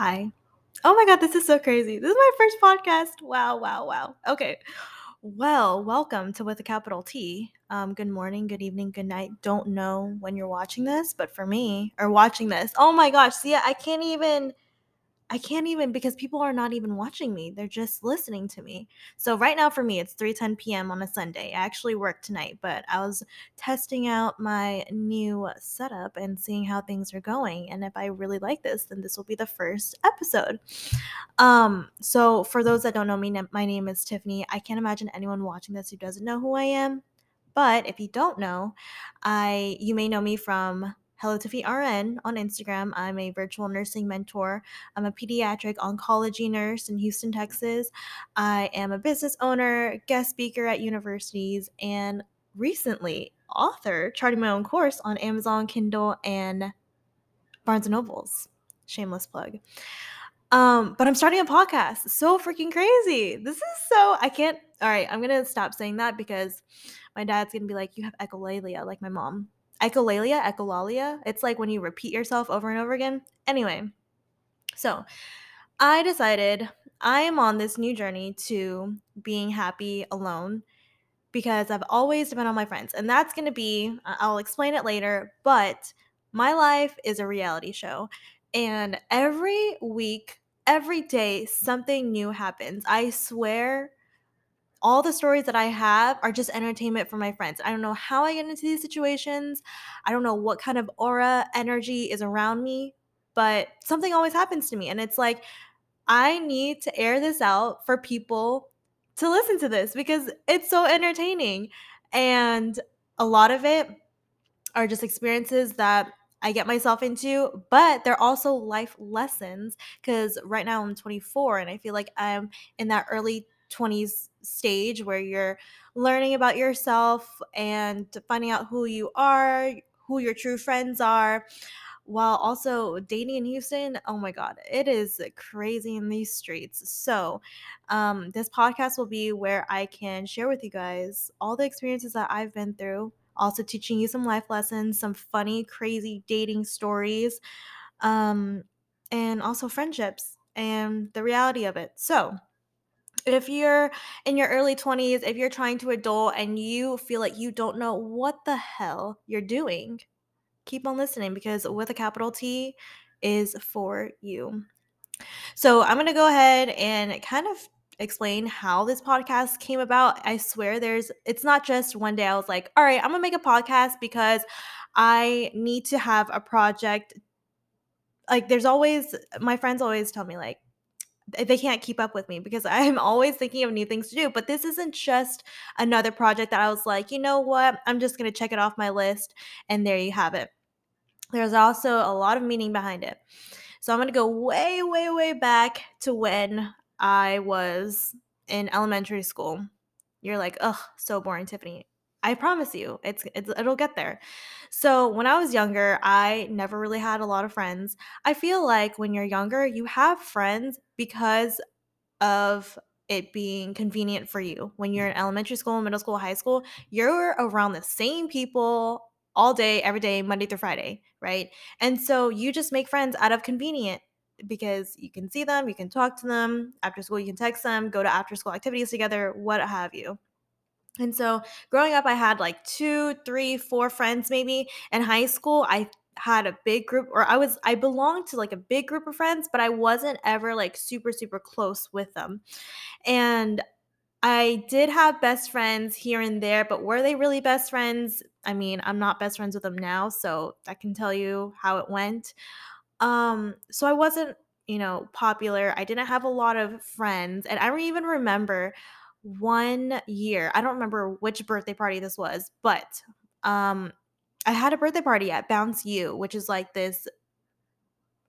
Hi. Oh my god, this is so crazy. This is my first podcast. Wow, wow, wow. Okay. Well, welcome to With a Capital T. Um, good morning, good evening, good night. Don't know when you're watching this, but for me, or watching this, oh my gosh, see, I can't even I can't even because people are not even watching me. They're just listening to me. So right now for me it's 3:10 p.m. on a Sunday. I actually work tonight, but I was testing out my new setup and seeing how things are going and if I really like this, then this will be the first episode. Um so for those that don't know me, my name is Tiffany. I can't imagine anyone watching this who doesn't know who I am. But if you don't know, I you may know me from Hello Tiffy RN on Instagram. I'm a virtual nursing mentor. I'm a pediatric oncology nurse in Houston, Texas. I am a business owner, guest speaker at universities, and recently author, charting my own course on Amazon, Kindle, and Barnes and Nobles. Shameless plug. Um, but I'm starting a podcast. So freaking crazy. This is so I can't all right, I'm gonna stop saying that because my dad's gonna be like, You have echolalia, like my mom echolalia, echolalia. It's like when you repeat yourself over and over again. Anyway, so I decided I am on this new journey to being happy alone because I've always depended on my friends. And that's going to be, I'll explain it later, but my life is a reality show. And every week, every day, something new happens. I swear all the stories that I have are just entertainment for my friends. I don't know how I get into these situations. I don't know what kind of aura energy is around me, but something always happens to me. And it's like, I need to air this out for people to listen to this because it's so entertaining. And a lot of it are just experiences that I get myself into, but they're also life lessons because right now I'm 24 and I feel like I'm in that early 20s stage where you're learning about yourself and finding out who you are, who your true friends are, while also dating in Houston. Oh my God, it is crazy in these streets. So, um, this podcast will be where I can share with you guys all the experiences that I've been through, also teaching you some life lessons, some funny, crazy dating stories, um, and also friendships and the reality of it. So, if you're in your early 20s, if you're trying to adult and you feel like you don't know what the hell you're doing, keep on listening because with a capital T is for you. So, I'm going to go ahead and kind of explain how this podcast came about. I swear there's it's not just one day I was like, "All right, I'm going to make a podcast because I need to have a project." Like there's always my friends always tell me like, they can't keep up with me because I'm always thinking of new things to do. But this isn't just another project that I was like, you know what? I'm just going to check it off my list. And there you have it. There's also a lot of meaning behind it. So I'm going to go way, way, way back to when I was in elementary school. You're like, ugh, so boring, Tiffany. I promise you, it's, it's it'll get there. So, when I was younger, I never really had a lot of friends. I feel like when you're younger, you have friends because of it being convenient for you. When you're in elementary school, middle school, high school, you're around the same people all day, every day, Monday through Friday, right? And so you just make friends out of convenient because you can see them, you can talk to them. After school, you can text them, go to after school activities together, what have you. And so growing up, I had like two, three, four friends maybe. In high school, I had a big group, or I was, I belonged to like a big group of friends, but I wasn't ever like super, super close with them. And I did have best friends here and there, but were they really best friends? I mean, I'm not best friends with them now, so I can tell you how it went. Um, so I wasn't, you know, popular. I didn't have a lot of friends, and I don't even remember one year. I don't remember which birthday party this was, but um I had a birthday party at Bounce U, which is like this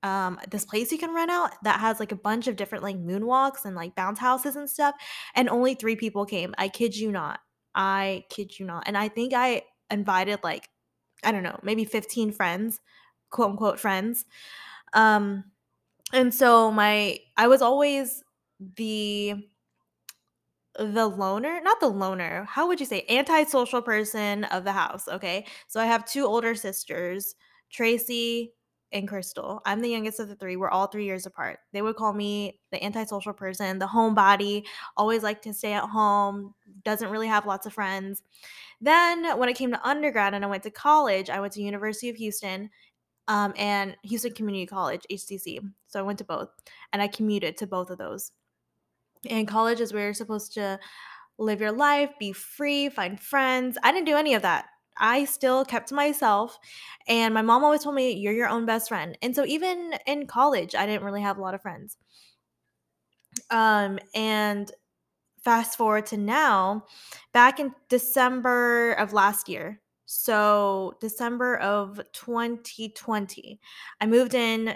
um this place you can rent out that has like a bunch of different like moonwalks and like bounce houses and stuff and only 3 people came. I kid you not. I kid you not. And I think I invited like I don't know, maybe 15 friends, quote unquote friends. Um and so my I was always the the loner, not the loner, how would you say antisocial person of the house, okay? So I have two older sisters, Tracy and Crystal. I'm the youngest of the three. We're all three years apart. They would call me the antisocial person, the homebody, always like to stay at home, doesn't really have lots of friends. Then when it came to undergrad and I went to college, I went to University of Houston um, and Houston Community College, HCC. So I went to both and I commuted to both of those. And college is where you're supposed to live your life, be free, find friends. I didn't do any of that. I still kept to myself. And my mom always told me, you're your own best friend. And so even in college, I didn't really have a lot of friends. Um, and fast forward to now, back in December of last year, so December of 2020, I moved in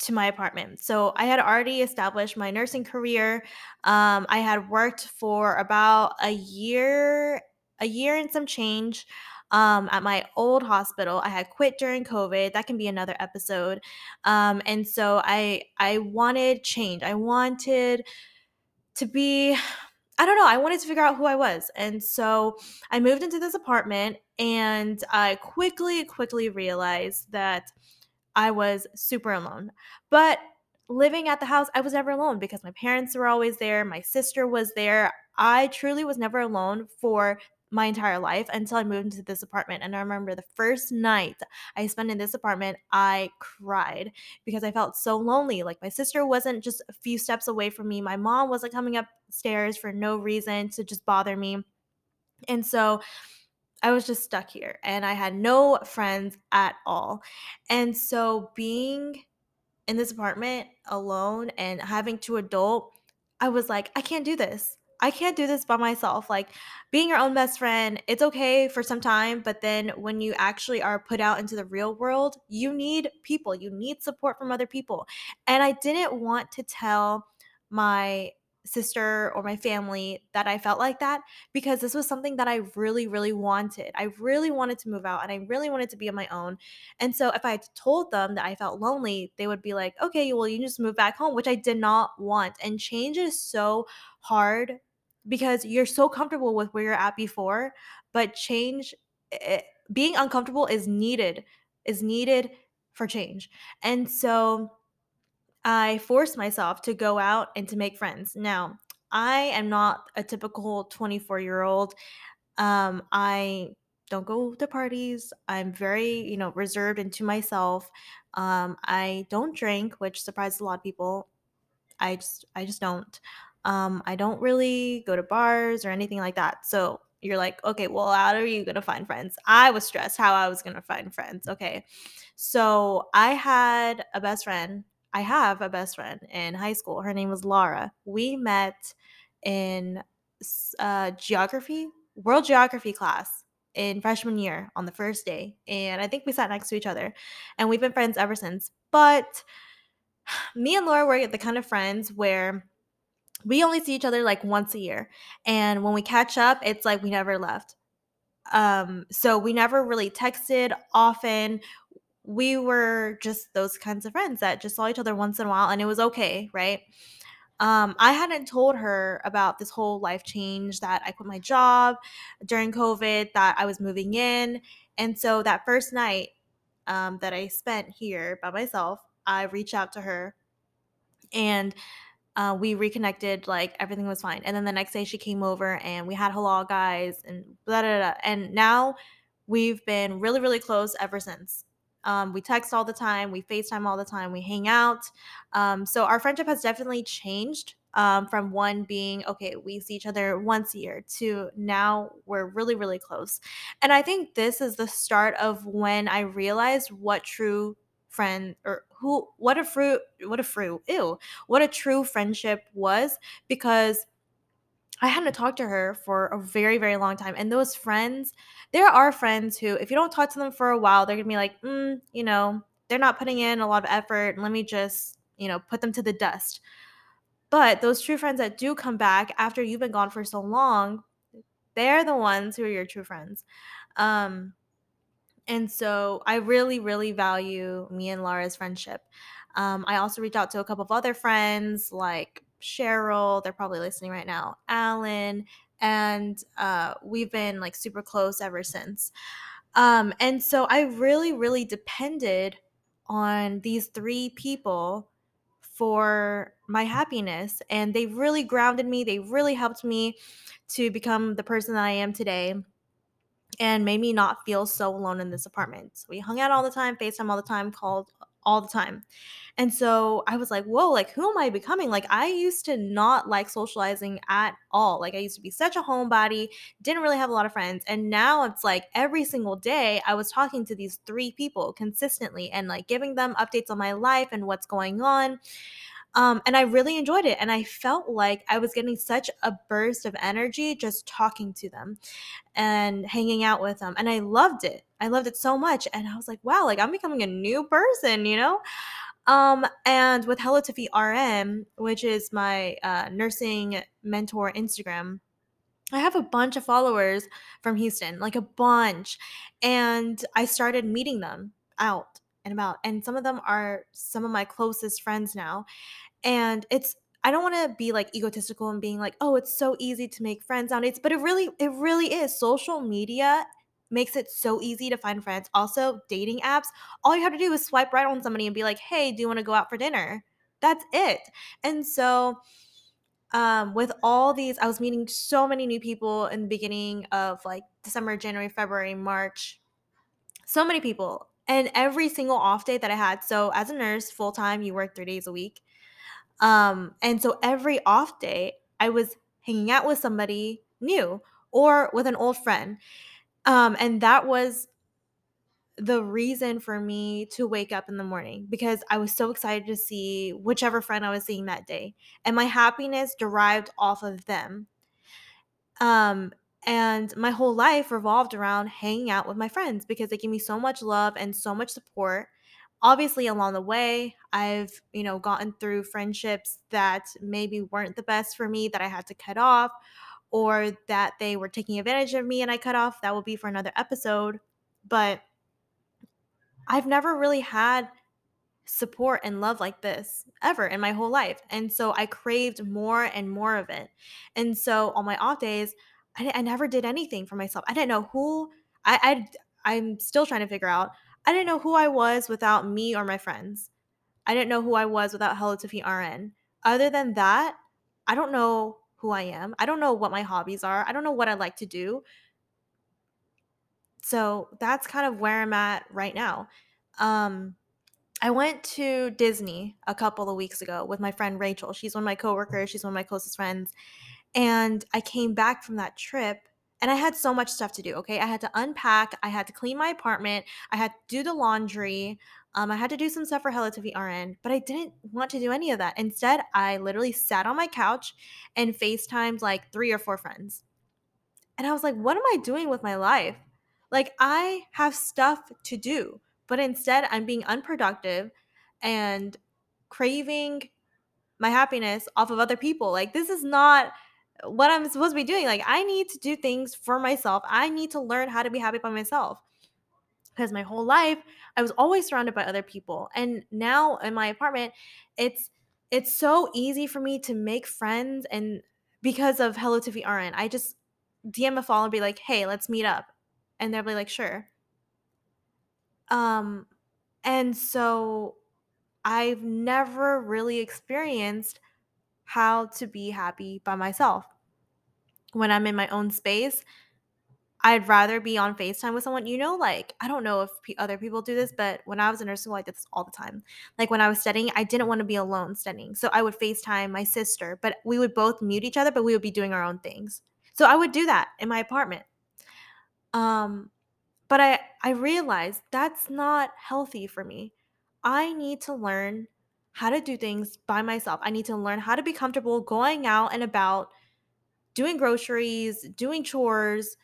to my apartment. So I had already established my nursing career. Um, I had worked for about a year, a year and some change. Um, at my old hospital, I had quit during COVID. That can be another episode. Um, and so I I wanted change. I wanted to be I don't know. I wanted to figure out who I was. And so I moved into this apartment and I quickly, quickly realized that I was super alone. But living at the house, I was never alone because my parents were always there. My sister was there. I truly was never alone for my entire life until I moved into this apartment. And I remember the first night I spent in this apartment, I cried because I felt so lonely. Like my sister wasn't just a few steps away from me, my mom wasn't coming upstairs for no reason to just bother me. And so I was just stuck here and I had no friends at all. And so being in this apartment alone and having to adult, I was like, I can't do this. I can't do this by myself. Like being your own best friend, it's okay for some time, but then when you actually are put out into the real world, you need people. You need support from other people. And I didn't want to tell my sister or my family that I felt like that because this was something that I really, really wanted. I really wanted to move out and I really wanted to be on my own. And so if I had told them that I felt lonely, they would be like, okay, well, you just move back home, which I did not want. And change is so hard because you're so comfortable with where you're at before, but change, it, eh, being uncomfortable is needed, is needed for change. And so, I forced myself to go out and to make friends. Now, I am not a typical 24 year old. Um, I don't go to parties. I'm very, you know, reserved and to myself. Um, I don't drink, which surprises a lot of people. I just, I just don't. Um, I don't really go to bars or anything like that. So you're like, okay, well, how are you gonna find friends? I was stressed how I was gonna find friends. Okay, so I had a best friend I have a best friend in high school. Her name was Laura. We met in uh, geography, world geography class in freshman year on the first day. And I think we sat next to each other. And we've been friends ever since. But me and Laura were the kind of friends where we only see each other like once a year. And when we catch up, it's like we never left. Um, so we never really texted often we were just those kinds of friends that just saw each other once in a while and it was okay, right? Um, I hadn't told her about this whole life change that I quit my job during COVID, that I was moving in. And so that first night um, that I spent here by myself, I reached out to her and uh, we reconnected, like everything was fine. And then the next day she came over and we had halal guys and blah, blah, blah. And now we've been really, really close ever since. Um, we text all the time, we FaceTime all the time, we hang out. Um, so our friendship has definitely changed um, from one being, okay, we see each other once a year to now we're really, really close. And I think this is the start of when I realized what true friend or who, what a fruit, what a fruit, ew, what a true friendship was because I hadn't talked to her for a very, very long time. And those friends, there are friends who, if you don't talk to them for a while, they're gonna be like, mm, you know, they're not putting in a lot of effort. Let me just, you know, put them to the dust. But those true friends that do come back after you've been gone for so long, they're the ones who are your true friends. Um, and so I really, really value me and Laura's friendship. Um, I also reached out to a couple of other friends like Cheryl, they're probably listening right now, Alan, and uh, we've been like super close ever since. Um, and so I really, really depended on these three people for my happiness and they really grounded me they really helped me to become the person that i am today and made me not feel so alone in this apartment so we hung out all the time facetime all the time called all the time and so I was like, whoa, like who am I becoming? Like I used to not like socializing at all. Like I used to be such a homebody, didn't really have a lot of friends. And now it's like every single day I was talking to these three people consistently and like giving them updates on my life and what's going on. Um, and I really enjoyed it. And I felt like I was getting such a burst of energy just talking to them and hanging out with them. And I loved it. I loved it so much. And I was like, wow, like I'm becoming a new person, you know? Um, and with Hello Tiffy RN, which is my uh, nursing mentor Instagram, I have a bunch of followers from Houston, like a bunch. And I started meeting them out and about. And some of them are some of my closest friends now. And it's I don't want to be like egotistical and being like, oh, it's so easy to make friends nowadays, but it really, it really is. Social media makes it so easy to find friends. Also, dating apps, all you have to do is swipe right on somebody and be like, hey, do you want to go out for dinner? That's it. And so, um, with all these, I was meeting so many new people in the beginning of like December, January, February, March. So many people. And every single off day that I had. So, as a nurse, full time, you work three days a week. Um, and so every off day, I was hanging out with somebody new or with an old friend. Um, and that was the reason for me to wake up in the morning because I was so excited to see whichever friend I was seeing that day. And my happiness derived off of them. Um, and my whole life revolved around hanging out with my friends because they gave me so much love and so much support. Obviously, along the way, I've, you know, gotten through friendships that maybe weren't the best for me that I had to cut off or that they were taking advantage of me and I cut off. That will be for another episode. But I've never really had support and love like this ever in my whole life. And so I craved more and more of it. And so on my off days, I, I never did anything for myself. I didn't know who I, I I'm still trying to figure out. I didn't know who I was without me or my friends. I didn't know who I was without Hello Tiffy RN. Other than that, I don't know who I am. I don't know what my hobbies are. I don't know what I like to do. So that's kind of where I'm at right now. Um, I went to Disney a couple of weeks ago with my friend Rachel. She's one of my coworkers, she's one of my closest friends. And I came back from that trip and I had so much stuff to do. Okay. I had to unpack, I had to clean my apartment, I had to do the laundry, um, I had to do some stuff for Hello Tiffy RN, but I didn't want to do any of that. Instead, I literally sat on my couch and FaceTimed like three or four friends. And I was like, what am I doing with my life? Like, I have stuff to do, but instead, I'm being unproductive and craving my happiness off of other people. Like, this is not what I'm supposed to be doing. Like, I need to do things for myself. I need to learn how to be happy by myself because my whole life I was always surrounded by other people. And now in my apartment, it's it's so easy for me to make friends and because of Hello Tiffy RN, I just DM a follower and be like, hey, let's meet up. And they'll be like, sure. Um, and so I've never really experienced how to be happy by myself. When I'm in my own space, I'd rather be on FaceTime with someone. You know, like, I don't know if p- other people do this, but when I was in nursing school, I did this all the time. Like, when I was studying, I didn't want to be alone studying. So I would FaceTime my sister, but we would both mute each other, but we would be doing our own things. So I would do that in my apartment. Um, but I, I realized that's not healthy for me. I need to learn how to do things by myself. I need to learn how to be comfortable going out and about, doing groceries, doing chores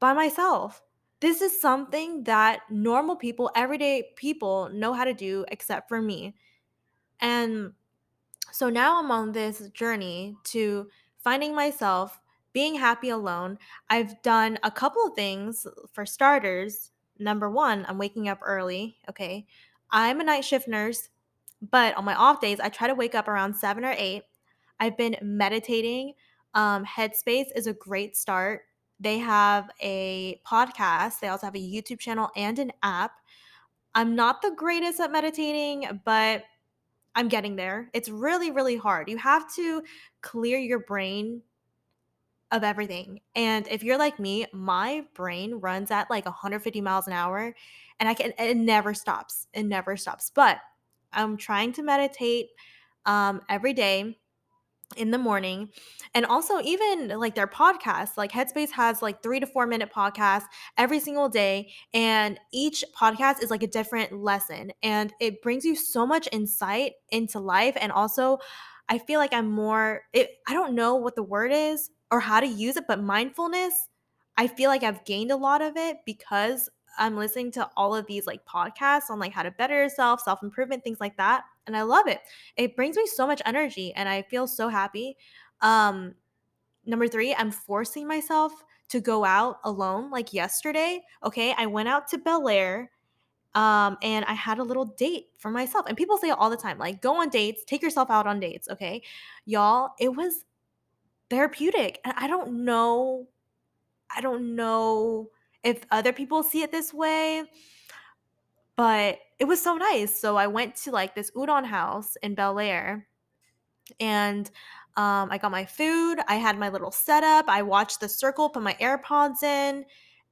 by myself. This is something that normal people, everyday people know how to do except for me. And so now I'm on this journey to finding myself, being happy alone. I've done a couple of things for starters. Number one, I'm waking up early. Okay. I'm a night shift nurse, but on my off days, I try to wake up around seven or eight. I've been meditating. Um, Headspace is a great start. They have a podcast, they also have a YouTube channel and an app. I'm not the greatest at meditating, but I'm getting there. It's really, really hard. You have to clear your brain of everything. And if you're like me, my brain runs at like 150 miles an hour and I can it never stops. It never stops. But I'm trying to meditate um every day in the morning and also even like their podcasts like headspace has like three to four minute podcasts every single day and each podcast is like a different lesson and it brings you so much insight into life and also i feel like i'm more it, i don't know what the word is or how to use it but mindfulness i feel like i've gained a lot of it because i'm listening to all of these like podcasts on like how to better yourself self-improvement things like that and i love it it brings me so much energy and I feel so happy. Um, number three, I'm forcing myself to go out alone. Like yesterday, okay, I went out to Bellaire um, and I had a little date for myself. And people say all the time like, go on dates, take yourself out on dates, okay? Y'all, it was therapeutic. And I don't know, I don't know if other people see it this way but it was so nice. So I went to like this udon house in Bellaire and um, I got my food. I had my little setup. I watched the circle, put my AirPods in,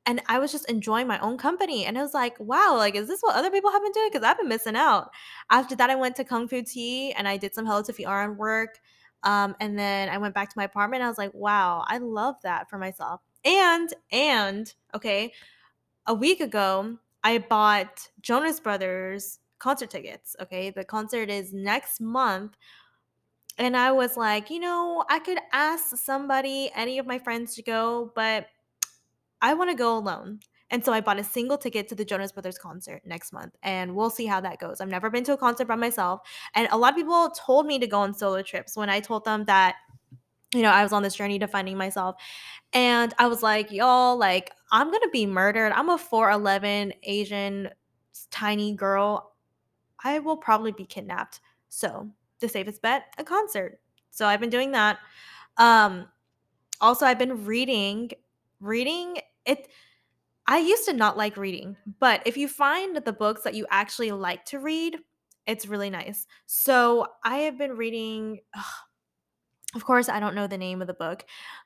and I was just enjoying my own company. And I was like, wow, like, is this what other people have been doing? Because I've been missing out. After that, I went to Kung Fu Tea and I did some Hello Tiffy RN work. Um, and then I went back to my apartment. I was like, wow, I love that for myself. And, and, okay, a week ago, I bought Jonas Brothers concert tickets. Okay. The concert is next month. And I was like, you know, I could ask somebody, any of my friends to go, but I want to go alone. And so I bought a single ticket to the Jonas Brothers concert next month, and we'll see how that goes. I've never been to a concert by myself. And a lot of people told me to go on solo trips when I told them that, you know, I was on this journey to finding myself. And I was like, y'all, like, I'm gonna be murdered. I'm a 4'11 Asian tiny girl. I will probably be kidnapped. So the safest bet, a concert. So I've been doing that. Um also I've been reading reading it I used to not like reading, but if you find the books that you actually like to read, it's really nice. So I have been reading ugh, of course I don't know the name of the book.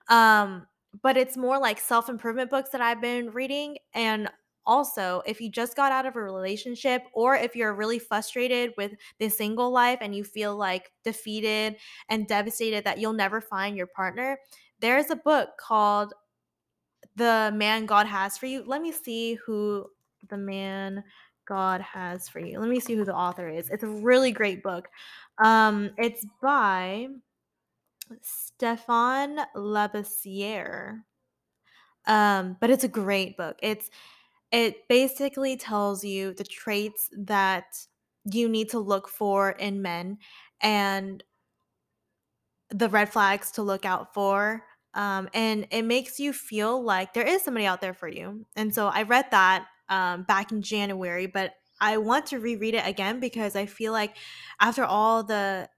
Um but it's more like self-improvement books that I've been reading and also if you just got out of a relationship or if you're really frustrated with the single life and you feel like defeated and devastated that you'll never find your partner, there's a book called The Man God Has for You. Let me see who the man God has for you. Let me see who the author is. It's a really great book. Um, it's by Stephan Labossiere. Um, but it's a great book. It's it basically tells you the traits that you need to look for in men and the red flags to look out for. Um, and it makes you feel like there is somebody out there for you. And so I read that um, back in January, but I want to reread it again because I feel like after all the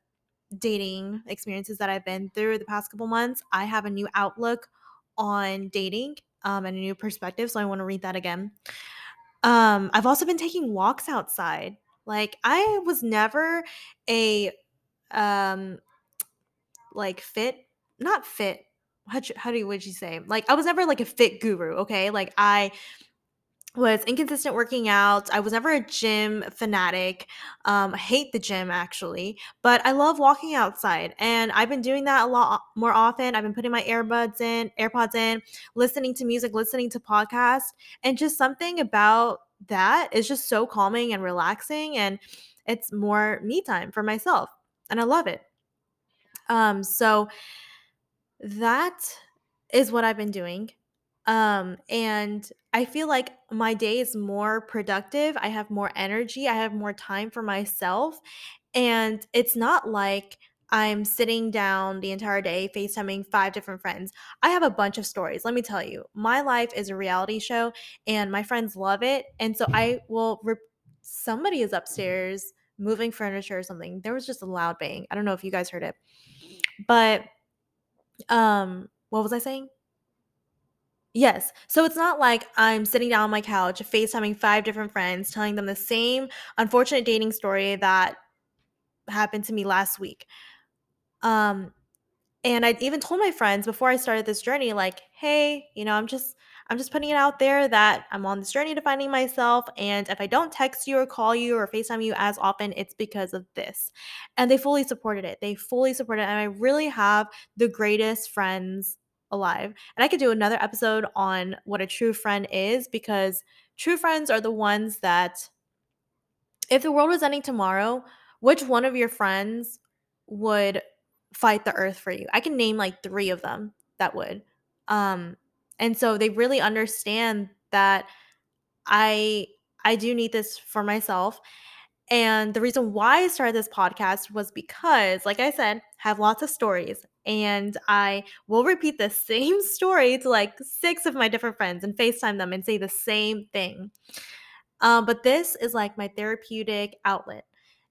dating experiences that I've been through the past couple months, I have a new outlook on dating um, and a new perspective. So I want to read that again. Um, I've also been taking walks outside. Like I was never a um like fit, not fit. How, how do you would you say? Like I was never like a fit guru. Okay, like I was inconsistent working out. I was never a gym fanatic. Um, I hate the gym actually, but I love walking outside, and I've been doing that a lot more often. I've been putting my earbuds in, AirPods in, listening to music, listening to podcasts, and just something about that is just so calming and relaxing, and it's more me time for myself, and I love it. Um, so that is what I've been doing. Um, and I feel like my day is more productive. I have more energy. I have more time for myself. And it's not like I'm sitting down the entire day FaceTiming five different friends. I have a bunch of stories. Let me tell you, my life is a reality show and my friends love it. And so I will, re- somebody is upstairs moving furniture or something. There was just a loud bang. I don't know if you guys heard it. But um what was I saying? Yes. So it's not like I'm sitting down on my couch, FaceTiming 5 different friends, telling them the same unfortunate dating story that happened to me last week. Um, and I even told my friends before I started this journey, like, hey, you know, I'm just I'm just putting it out there that I'm on this journey to finding myself. And if I don't text you or call you or FaceTime you as often, it's because of this. And they fully supported it. They fully supported it. And I really have the greatest friends alive. And I could do another episode on what a true friend is because true friends are the ones that if the world was ending tomorrow, which one of your friends would fight the earth for you? I can name like 3 of them that would. Um, and so they really understand that I I do need this for myself. And the reason why I started this podcast was because, like I said, I have lots of stories and I will repeat the same story to like 6 of my different friends and FaceTime them and say the same thing. Um, but this is like my therapeutic outlet.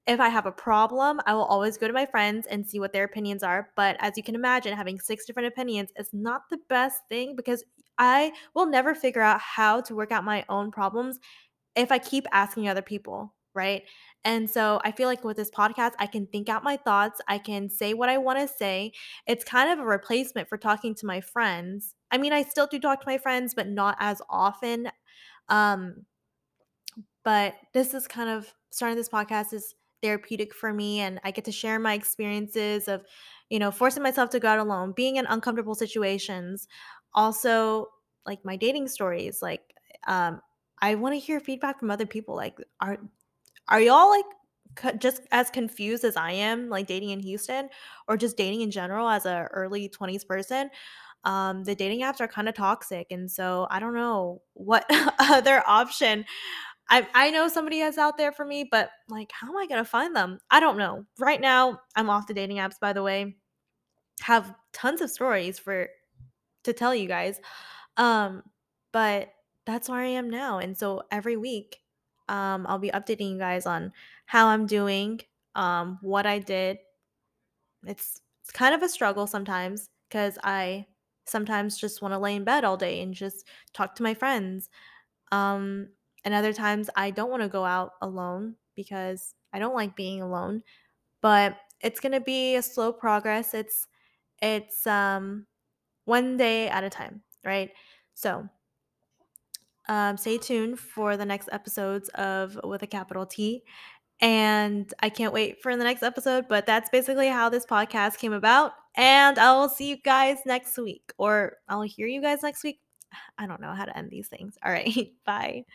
If I have a problem, I will always go to my friends and see what their opinions are. But as you can imagine, having six different opinions is not the best thing because I will never figure out how to work out my own problems if I keep asking other people, right? And so I feel like with this podcast, I can think out my thoughts. I can say what I want to say. It's kind of a replacement for talking to my friends. I mean, I still do talk to my friends, but not as often. Um, but this is kind of starting this podcast is therapeutic for me and I get to share my experiences of, you know, forcing myself to go out alone, being in uncomfortable situations. Also, like my dating stories, like um I want to hear feedback from other people like are are y'all like co- just as confused as I am like dating in Houston or just dating in general as a early 20s person? Um the dating apps are kind of toxic and so I don't know what other option I I know somebody is out there for me, but like, how am I gonna find them? I don't know. Right now, I'm off the dating apps, by the way. Have tons of stories for to tell you guys. Um, but that's where I am now. And so every week, um, I'll be updating you guys on how I'm doing, um, what I did. It's it's kind of a struggle sometimes because I sometimes just want to lay in bed all day and just talk to my friends um, and other times I don't want to go out alone because I don't like being alone. But it's gonna be a slow progress. It's it's um one day at a time, right? So um, stay tuned for the next episodes of with a capital T. And I can't wait for the next episode, but that's basically how this podcast came about. And I will see you guys next week, or I'll hear you guys next week. I don't know how to end these things. All right, bye.